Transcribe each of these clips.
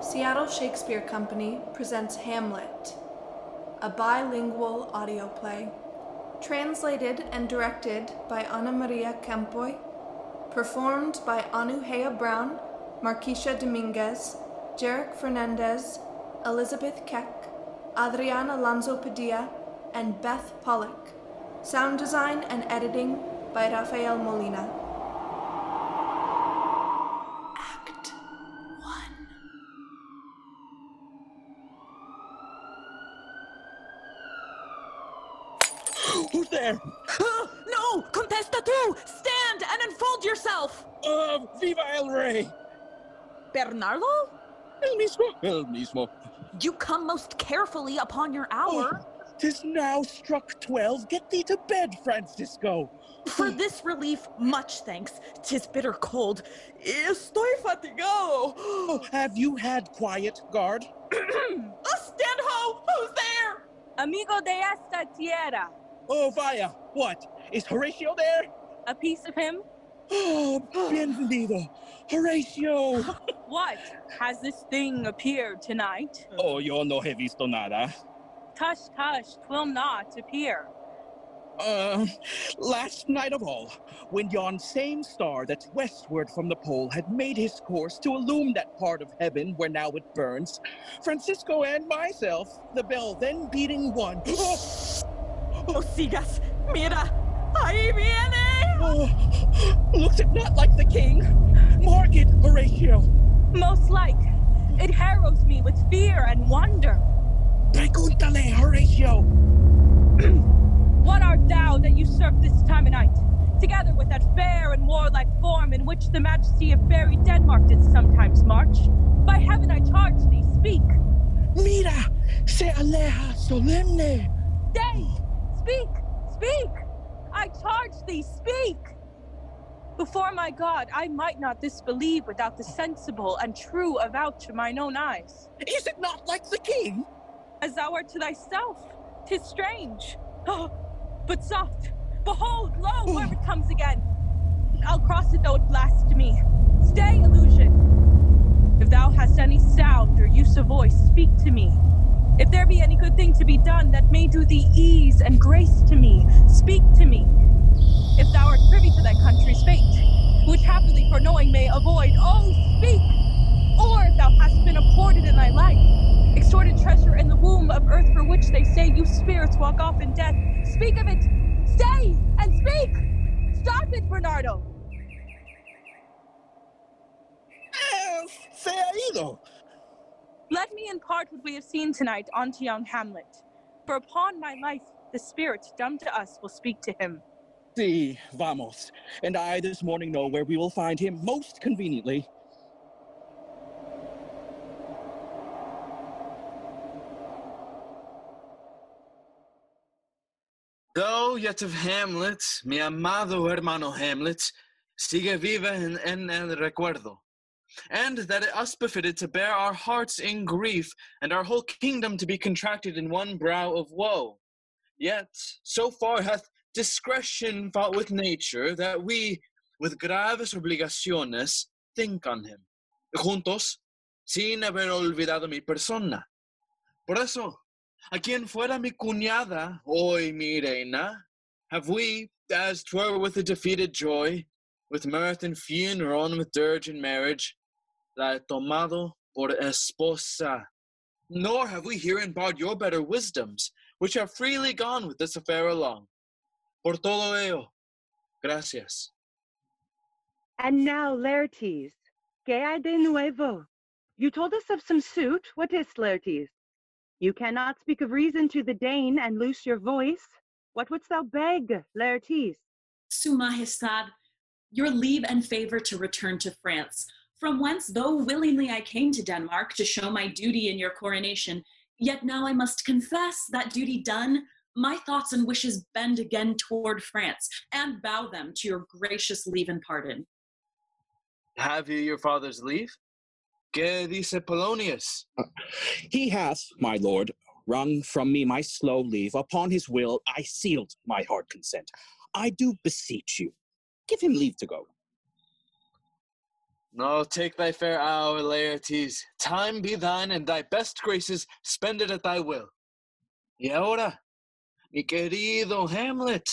Seattle Shakespeare Company presents Hamlet, a bilingual audio play, translated and directed by Ana Maria Campoy, performed by Anuhea Brown, Marquicia Dominguez, Jerik Fernandez, Elizabeth Keck, Adrian Alonso Padilla, and Beth Pollack. Sound design and editing by Rafael Molina. Viva! Bernardo? El mismo. El mismo. You come most carefully upon your oh, hour. Tis now struck twelve. Get thee to bed, Francisco. For this relief, much thanks. Tis bitter cold. Estoy fatigado. Oh, have you had quiet, guard? Oh, stand ho! Who's there? Amigo de esta tierra. Oh, vaya. What? Is Horatio there? A piece of him? Oh, bienvenido. Horatio. What? Has this thing appeared tonight? Oh, yo no he visto nada. Tush, tush, twill not appear. Uh, last night of all, when yon same star that's westward from the pole had made his course to illume that part of heaven where now it burns, Francisco and myself, the bell then beating one. Oh, Oh, sigas. Mira. Ahí viene. Oh, looks it not like the king? Mark it, Horatio. Most like, it harrows me with fear and wonder. Pregúntale, Horatio. What art thou that usurp this time of night? Together with that fair and warlike form in which the majesty of buried Denmark did sometimes march. By heaven I charge thee, speak! Mira, se aleja solemne. Stay! Speak! Speak! I charge thee, speak! Before my God, I might not disbelieve without the sensible and true avouch of mine own eyes. Is it not like the king? As thou art to thyself, tis strange. Oh, but soft! Behold, lo, where it comes again! I'll cross it though it blasphemy. Stay, illusion! If thou hast any sound or use of voice, speak to me. If there be any good thing to be done that may do thee ease and grace to me, speak to me. If thou art privy to thy country's fate, which happily for knowing may avoid, oh, speak! Or if thou hast been apported in thy life, extorted treasure in the womb of earth for which they say you spirits walk off in death, speak of it! Stay and speak! Stop it, Bernardo! Se ha ido. Let me impart what we have seen tonight unto young Hamlet. For upon my life, the spirit dumb to us will speak to him. Si, vamos. And I this morning know where we will find him most conveniently. Go, yet of Hamlet, mi amado hermano Hamlet, sigue viva en, en el recuerdo. And that it us befitted to bear our hearts in grief, and our whole kingdom to be contracted in one brow of woe. Yet, so far hath discretion fought with nature, that we, with graves obligaciones, think on him, juntos, sin haber olvidado mi persona. Por eso, a quien fuera mi cuñada, hoy mi reina, have we, as twere with a defeated joy, with mirth and funeral and with dirge and marriage, la he tomado por esposa. Nor have we herein barred your better wisdoms, which have freely gone with this affair along. Por todo ello, gracias. And now, Laertes, ¿qué hay de nuevo? You told us of some suit. What is Laertes? You cannot speak of reason to the Dane and loose your voice. What wouldst thou beg, Laertes? Su Majestad, your leave and favor to return to France, from whence, though willingly I came to Denmark to show my duty in your coronation, yet now I must confess that duty done, my thoughts and wishes bend again toward France, and bow them to your gracious leave and pardon. Have you your father's leave? Que dice Polonius? He hath, my lord, wrung from me my slow leave. Upon his will, I sealed my hard consent. I do beseech you, give him leave to go. No, take thy fair hour, Laertes. Time be thine, and thy best graces spend it at thy will. Y ahora, mi querido Hamlet,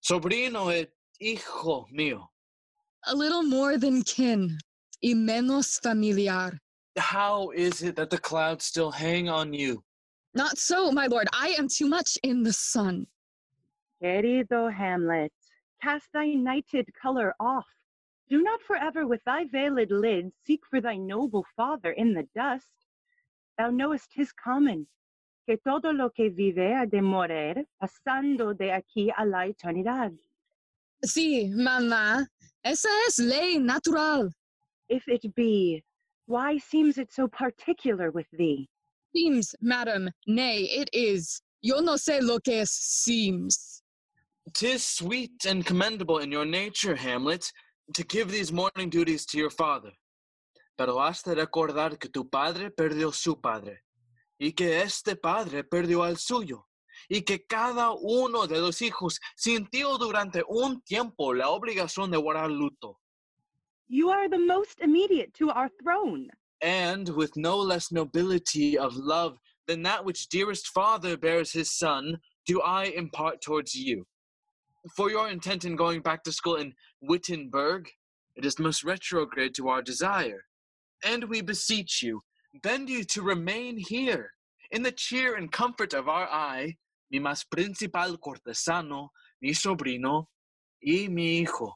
sobrino et hijo mío, A little more than kin, y menos familiar. how is it that the clouds still hang on you? Not so, my lord. I am too much in the sun. Querido Hamlet, cast thy nighted color off. Do not forever with thy veiled lids seek for thy noble father in the dust. Thou knowest his common, que todo lo que vive ha de morir, pasando de aquí a la eternidad. Sí, mamá. Esa es ley natural. If it be, why seems it so particular with thee? Seems, madam. Nay, it is. Yo no sé lo que es seems. Tis sweet and commendable in your nature, Hamlet, to give these morning duties to your father. Pero has de recordar que tu padre perdió su padre, y que este padre perdió al suyo, y que cada uno de los hijos sintió durante un tiempo la obligación de guardar luto. You are the most immediate to our throne. and with no less nobility of love than that which dearest father bears his son, do I impart towards you. For your intent in going back to school in Wittenberg, it is most retrograde to our desire. And we beseech you, bend you to remain here, in the cheer and comfort of our eye, mi mas principal cortesano, mi sobrino, y mi hijo.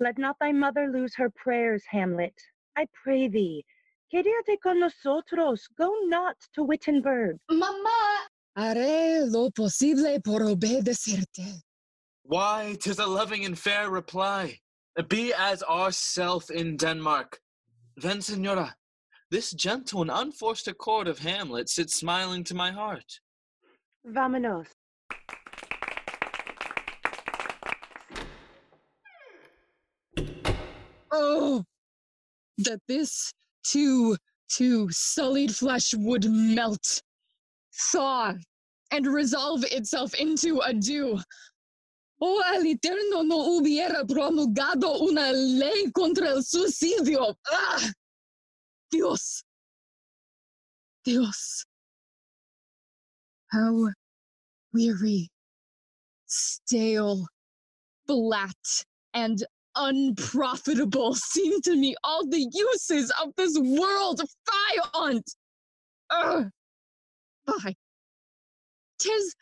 Let not thy mother lose her prayers, Hamlet. I pray thee, quédate con nosotros. Go not to Wittenberg. Mamá. Haré lo posible por obedecerte. Why, 'tis a loving and fair reply. Be as ourself in Denmark. Then, Senora, this gentle and unforced accord of Hamlet sits smiling to my heart. Vamonos. Oh, that this too, too sullied flesh would melt, thaw, and resolve itself into a dew. Oh, el Eterno no hubiera promulgado una ley contra el suicidio. ¡Ah! Dios. Dios. How weary, stale, flat, and unprofitable seem to me all the uses of this world. Fie on't! Fie! Tis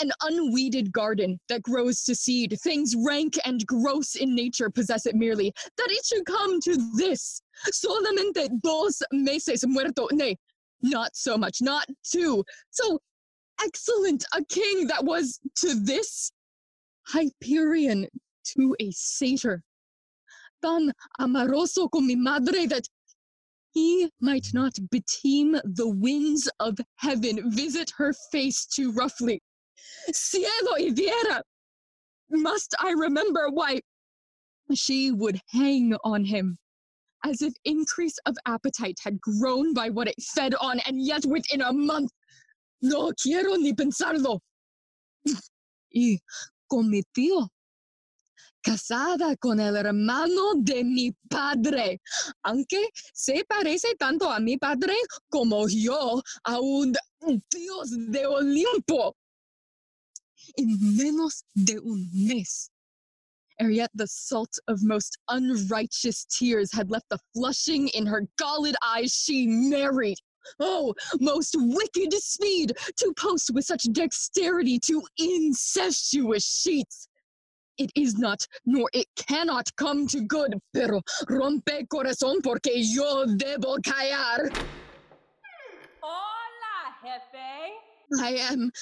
an unweeded garden that grows to seed. Things rank and gross in nature possess it merely. That it should come to this. Solamente dos meses muerto. Nay, not so much, not two. So excellent a king that was to this Hyperion to a satyr. Tan amoroso con mi madre that he might not beteem the winds of heaven visit her face too roughly. Cielo y viera! Must I remember why she would hang on him, as if increase of appetite had grown by what it fed on, and yet within a month, no quiero ni pensarlo. Y con mi tío, casada con el hermano de mi padre, aunque se parece tanto a mi padre como yo a un dios de Olimpo. Mm-hmm. In menos de un mes. Ere yet the salt of most unrighteous tears had left the flushing in her galled eyes, she married. Oh, most wicked speed to post with such dexterity to incestuous sheets. It is not, nor it cannot come to good, pero rompe corazón porque yo debo callar. Hola, jefe. I am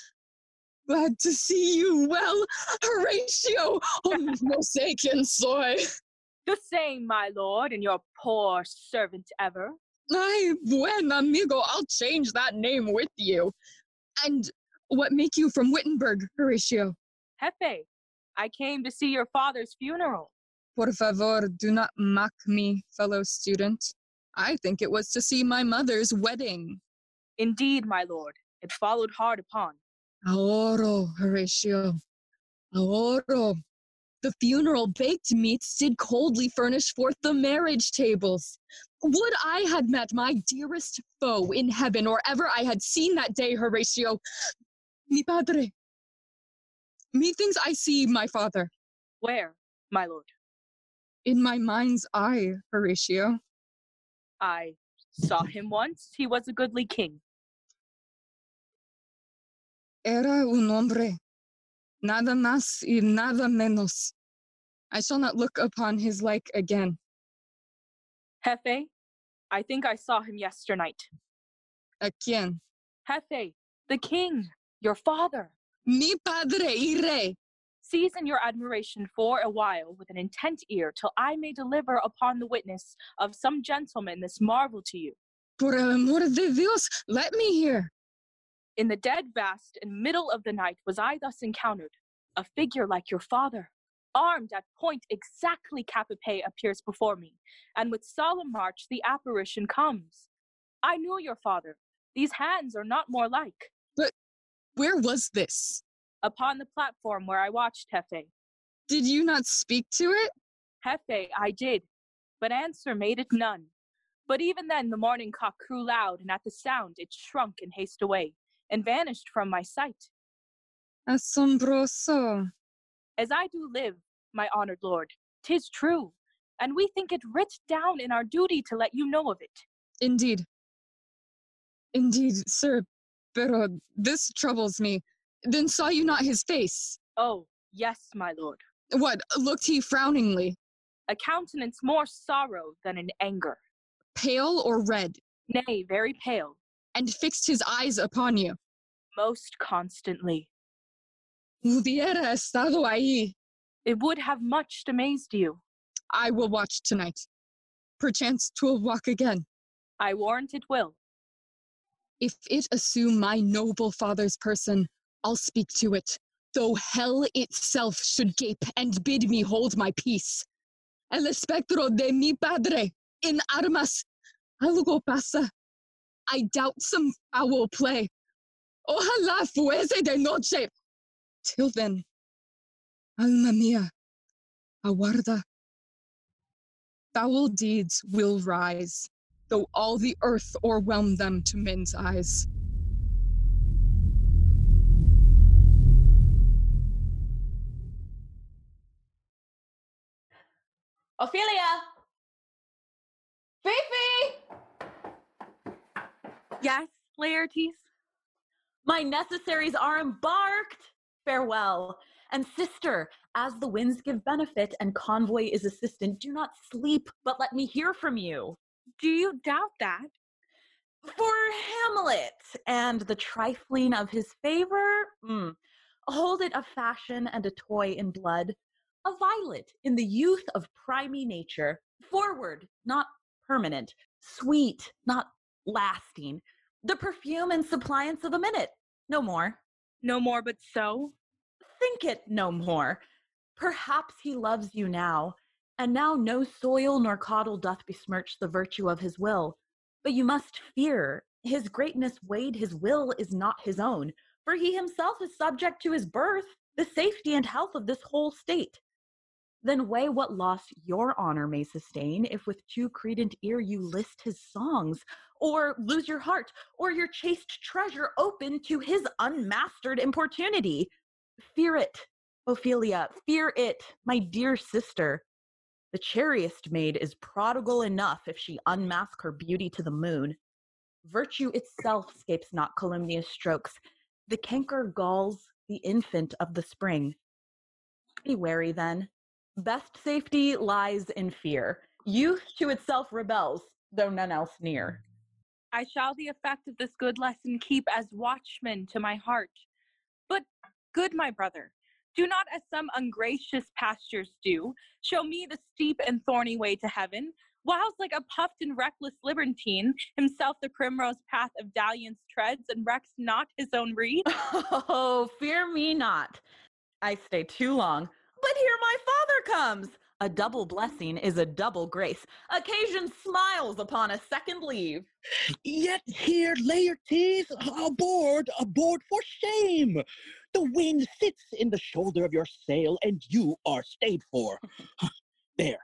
glad to see you well, Horatio. Oh, no sé quién soy. The same, my lord, and your poor servant ever. Ay, buen amigo, I'll change that name with you. And what make you from Wittenberg, Horatio? Jefe, I came to see your father's funeral. Por favor, do not mock me, fellow student. I think it was to see my mother's wedding. Indeed, my lord, it followed hard upon. Ahorro, Horatio. Ahorro. The funeral baked meats did coldly furnish forth the marriage tables. Would I had met my dearest foe in heaven, or ever I had seen that day, Horatio. Mi padre. Methinks I see my father. Where, my lord? In my mind's eye, Horatio. I saw him once. He was a goodly king. Era un hombre. Nada más y nada menos. I shall not look upon his like again. Jefe, I think I saw him yesternight. ¿A quién? Jefe, the king, your father. Mi padre y rey. Season your admiration for a while with an intent ear till I may deliver upon the witness of some gentleman this marvel to you. Por el amor de Dios, let me hear. In the dead vast and middle of the night was I thus encountered. A figure like your father, armed at point exactly cap-a-pe appears before me, and with solemn march the apparition comes. I knew your father. These hands are not more like. But where was this? Upon the platform where I watched Hefe. Did you not speak to it? Hefe, I did, but answer made it none. But even then the morning cock crew loud, and at the sound it shrunk in haste away, and vanished from my sight. Asombroso. As I do live, my honored lord, tis true, and we think it writ down in our duty to let you know of it. Indeed. Indeed, sir. Pero this troubles me. Then saw you not his face? Oh, yes, my lord. What, looked he frowningly? A countenance more sorrow than in anger. Pale or red? Nay, very pale, And fixed his eyes upon you? most constantly. Hubiera estado ahí. It would have much amazed you. I will watch tonight. Perchance twill walk again. I warrant it will. If it assume my noble father's person, I'll speak to it, though hell itself should gape and bid me hold my peace. El espectro de mi padre, in armas, algo pasa. I doubt some foul play. Ojalá fuese de noche. Till then, alma mia, aguarda. Foul deeds will rise, though all the earth o'erwhelm them to men's eyes. Ophelia! Fifi! Yes, Laertes? My necessaries are embarked. Farewell. And sister, as the winds give benefit and convoy is assistant, do not sleep, but let me hear from you. Do you doubt that? For Hamlet and the trifling of his favor, mm, hold it a fashion and a toy in blood, a violet in the youth of primy nature, forward, not permanent, sweet, not lasting, the perfume and suppliance of a minute, no more. No more but so? Think it no more. Perhaps he loves you now, and now no soil nor caudle doth besmirch the virtue of his will. But you must fear, his greatness weighed his will is not his own, for he himself is subject to his birth, the safety and health of this whole state. Then weigh what loss your honor may sustain if with too credent ear you list his songs, or lose your heart, or your chaste treasure open to his unmastered importunity. Fear it, Ophelia, fear it, my dear sister. The chariest maid is prodigal enough if she unmask her beauty to the moon. Virtue itself scapes not calumnious strokes. The canker galls the infant of the spring. Be wary then. Best safety lies in fear. Youth to itself rebels, though none else near. I shall the effect of this good lesson keep as watchman to my heart. But, good my brother, do not as some ungracious pastures do, show me the steep and thorny way to heaven, whilst like a puffed and reckless libertine, himself the primrose path of dalliance treads, and recks not his own reed. Oh, fear me not. I stay too long. But here my father comes. A double blessing is a double grace. Occasion smiles upon a second leave. Yet here, lay your Laertes, aboard, aboard for shame. The wind sits in the shoulder of your sail, and you are stayed for. there,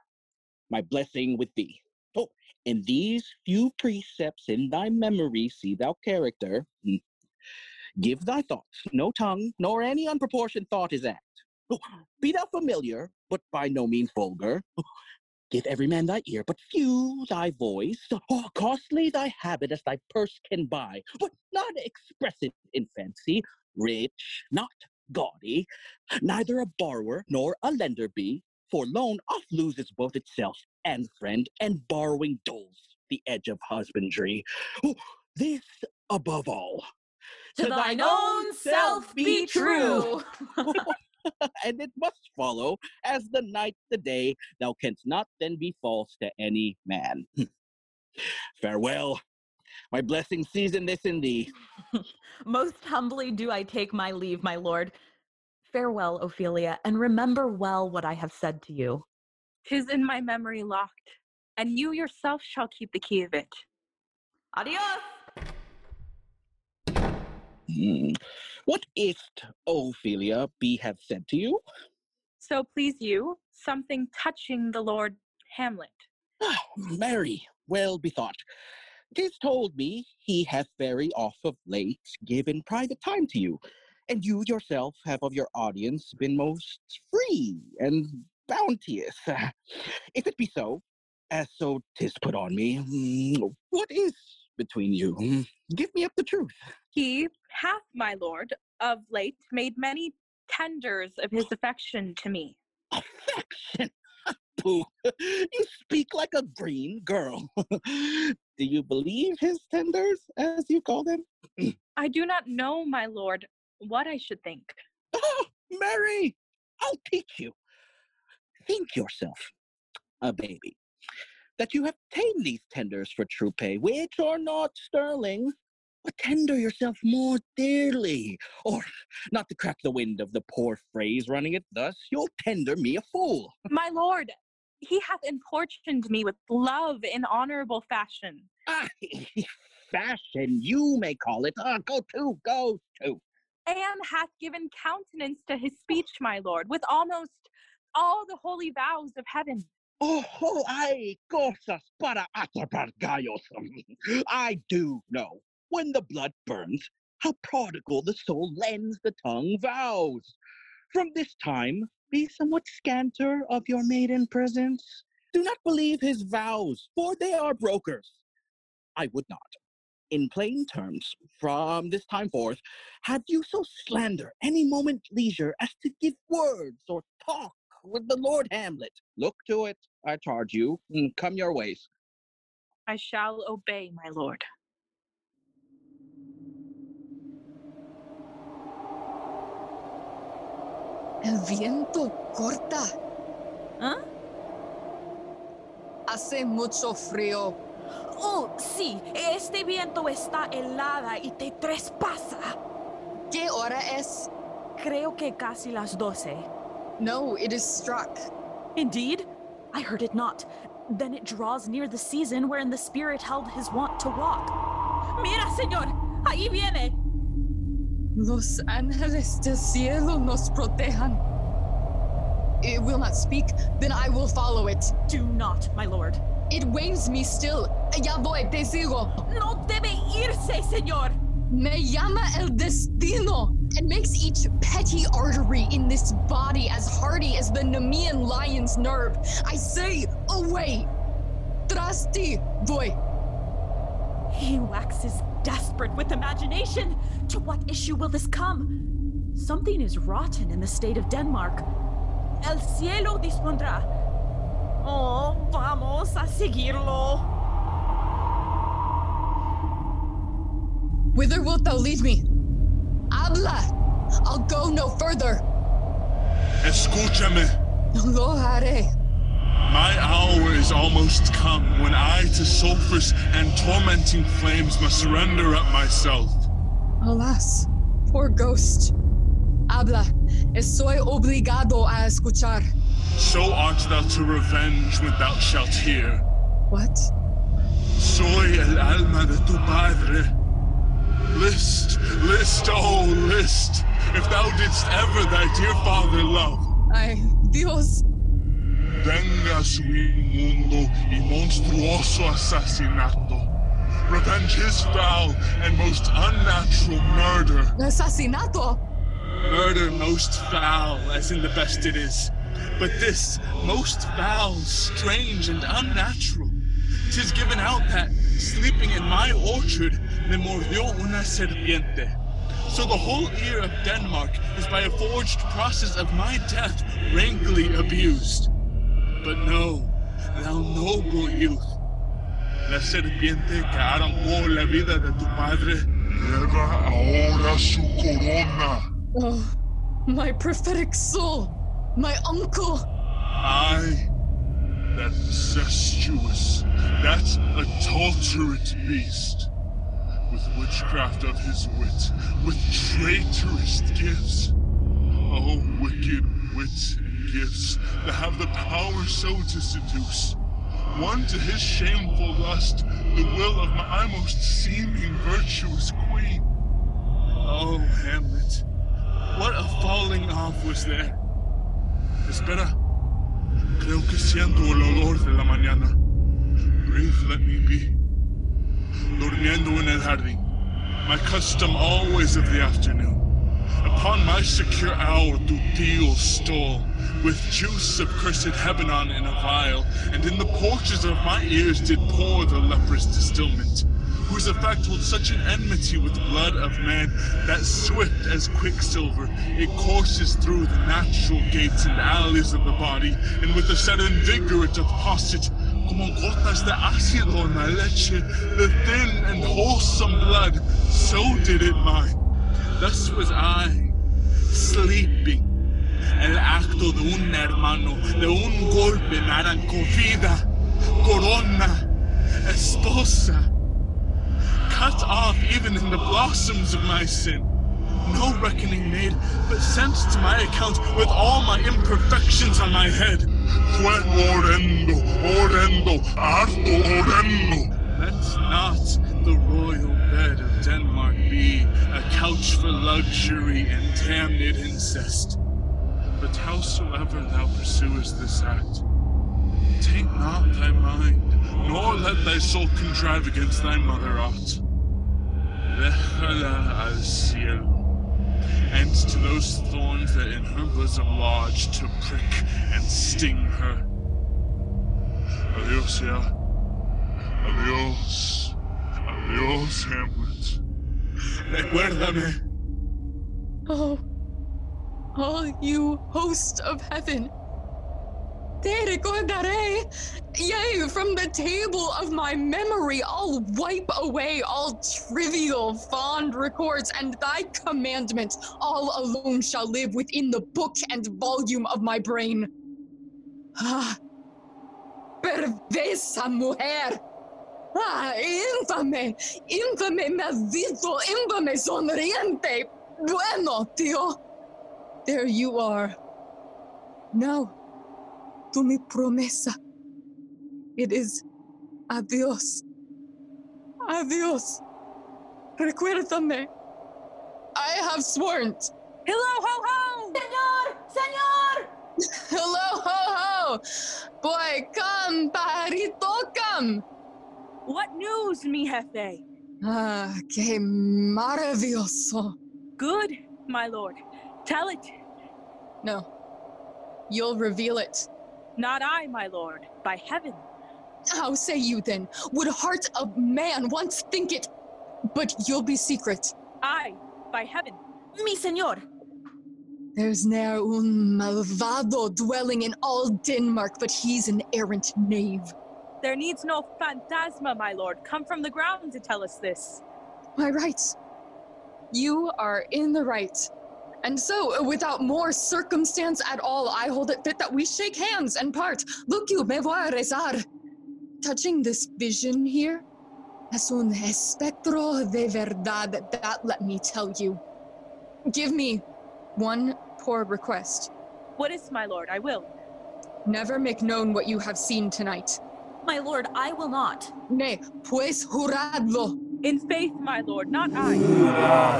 my blessing with thee. Oh, in these few precepts in thy memory see thou character. Hmm. Give thy thoughts no tongue, nor any unproportioned thought is act. Be thou familiar, but by no means vulgar. Give every man thy ear, but few thy voice. Oh, costly thy habit as thy purse can buy, but not expressive in fancy. Rich, not gaudy. Neither a borrower nor a lender be, for loan oft loses both itself and friend, and borrowing dulls the edge of husbandry. Oh, this above all. To thine own self be true. and it must follow, as the night the day, thou canst not then be false to any man. Hmm. Farewell. My blessing season this in thee. Most humbly do I take my leave, my lord. Farewell, Ophelia, and remember well what I have said to you. Tis in my memory locked, and you yourself shall keep the key of it. Adios! Hmm. What is't, Ophelia, be have said to you? So please you, something touching the Lord Hamlet. Ah, Marry, well bethought. 'Tis told me he hath very oft of late given private time to you, and you yourself have of your audience been most free and bounteous. If it be so, as so 'tis put on me, mm, what is between you? Mm, Give me up the truth. He hath, my lord, of late made many tenders of his affection to me. Affection. Pooh, you speak like a green girl. Do you believe his tenders, as you call them? I do not know, my lord, what I should think. Oh, Marry, I'll teach you. Think yourself a baby, that you have tamed these tenders for true pay, which are not sterling. But tender yourself more dearly, or not to crack the wind of the poor phrase running it thus, you'll tender me a fool. My lord, he hath importuned me with love in honorable fashion. Ah, fashion, you may call it. Ah, go to, go to. and hath given countenance to his speech, my lord, with almost all the holy vows of heaven. Oh, oh, ay, cosas para atrapar gallos. I do know when the blood burns how prodigal the soul lends the tongue vows. From this time, be somewhat scanter of your maiden presence. Do not believe his vows, for they are brokers. I would not. In plain terms, from this time forth, have you so slander any moment leisure as to give words or talk with the Lord Hamlet. Look to it, I charge you. Come your ways. I shall obey, my lord. El viento corta. ¿Ah? Hace mucho frío. Oh, sí, este viento está helada y te traspasa. ¿Qué hora es? Creo que casi las doce. No, it is struck. Indeed? I heard it not. Then it draws near the season wherein the spirit held his wont to walk. Mira, señor, ahí viene. Los ángeles del cielo nos protejan. It will not speak, then I will follow it. Do not, my lord. It waves me still. Ya voy, te sigo. No debe irse, señor. Me llama el destino and makes each petty artery in this body as hardy as the Nemean lion's nerve. I say, away! Tras ti voy. He waxes desperate with imagination. To what issue will this come? Something is rotten in the state of Denmark. El cielo dispondrá. Oh, vamos a seguirlo. Whither wilt thou lead me? Habla! I'll go no further. Escúchame. No Lo haré. My hour is almost come when I to sulphurous and tormenting flames must surrender up myself. Alas, poor ghost. Habla. Estoy obligado a escuchar. so art thou to revenge when thou shalt hear. What? Soy el alma de tu padre. List, list, oh, list, if thou didst ever thy dear father love. Ay, Dios. Venga su inmundo y monstruoso assassinato. Revenge his foul and most unnatural murder. Assassinato. Murder most foul, as in the best it is. But this most foul, strange, and unnatural. Tis given out that, sleeping in my orchard, me mordió una serpiente. So the whole ear of Denmark is by a forged process of my death rankly abused. But no, thou noble youth, la serpiente que arrancó la vida de tu padre lleva ahora su corona. Oh, my prophetic soul. My uncle. I, that incestuous, that adulterate beast, with witchcraft of his wit, with traitorous gifts. Oh, wicked wit and gifts that have the power so to seduce. One to his shameful lust the will of my most seeming virtuous queen. Oh, Hamlet, what a falling off was there. Espera, creo que siento el olor de la mañana. Breathe, let me be. Durmiendo en el jardín, my custom always of the afternoon. Upon my secure hour tu tío stole, with juice of cursed Hebenon in a vial, and in the porches of my ears did pour the leprous distilment, whose effect holds such an enmity with blood of man that swift as quicksilver it courses through the natural gates and alleys of the body, and with a sudden vigor it deposits como gotas de ácido en la leche, the thin and wholesome blood, so did it mine. Thus was I, sleeping. El acto de un hermano, de un golpe me arrancó vida, corona, esposa. Cut off even in the blossoms of my sin. No reckoning made, but sent to my account with all my imperfections on my head. Fue horrendo, horrendo, harto horrendo. Let not the royal bed of Denmark be a couch for luxury and damned incest. But howsoever thou pursuest this act, take not thy mind, nor let thy soul contrive against thy mother aught. And to those thorns that in her bosom lodge to prick and sting her. Adios, ya. Adios. Adios, Hamlet. Recuérdame. Oh, all you host of heaven. Te recordaré. Yea, from the table of my memory, I'll wipe away all trivial, fond records, and thy commandment all alone shall live within the book and volume of my brain. Ah, perversa mujer. Ah, infame, infame, maldito, infame, sonriente. Bueno, tío. There you are. Now, to mi promesa. It is adios. Adios. Recuérdame. I have sworn. Hello, ho, ho! Señor! Señor! Hello, ho, ho! Boy, come, pajarito, come! What news, mi jefe? Ah, que maravilloso. Good, my lord. Tell it. No. You'll reveal it. Not I, my lord. By heaven. How say you then? Would heart of man once think it? But you'll be secret. I, by heaven. Mi señor! There's ne'er un malvado dwelling in all Denmark, but he's an errant knave. There needs no phantasma, my lord, come from the ground to tell us this. My right. You are in the right. And so, without more circumstance at all, I hold it fit that we shake hands and part. Look you, me voy a rezar. Touching this vision here, es un espectro de verdad, that let me tell you. Give me one poor request. What is, my lord? I will. never make known what you have seen tonight. My lord, I will not. Nay, pues juradlo. In faith, my lord, not I.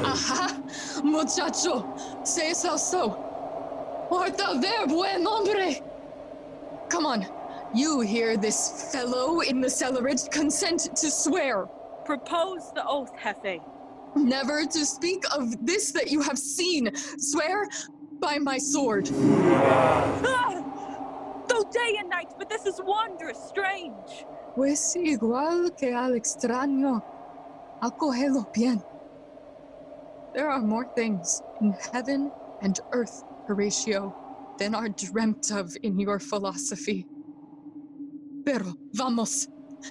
Aha, muchacho, say so so. Art thou there, buen hombre? Come on, you hear this fellow in the cellarage consent to swear. Propose the oath, Hefe. Never to speak of this that you have seen. Swear by my sword. Ah! Though day and night, but this is wondrous strange. Pues igual que al extraño. Acógelo bien. There are more things in heaven and earth, Horatio, than are dreamt of in your philosophy. Pero vamos.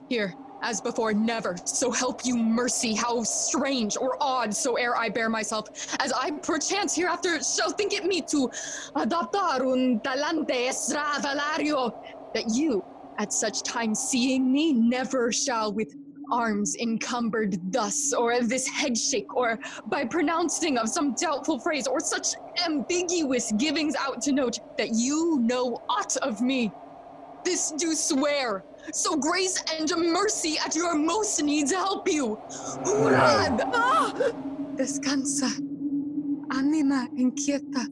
Here, as before, never, so help you mercy, how strange or odd soe'er I bear myself, as I perchance hereafter shall think it meet to adoptar un talante estravalario, that you, at such time seeing me, never shall with arms encumbered thus, or this head shake, or by pronouncing of some doubtful phrase, or such ambiguous givings out to note that you know aught of me. This do swear, so grace and mercy at your most needs help you. Hurad! Ah! Descansa. Anima inquieta.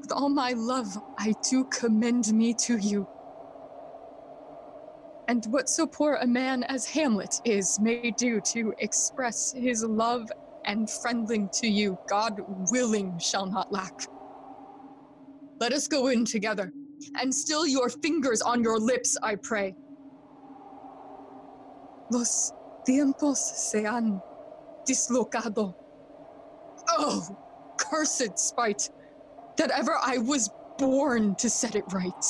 With all my love, I do commend me to you. And what so poor a man as Hamlet is may do to express his love and friendling to you, God willing shall not lack. Let us go in together, and still your fingers on your lips, I pray. Los tiempos se han dislocado. Oh, cursed spite, that ever I was born to set it right.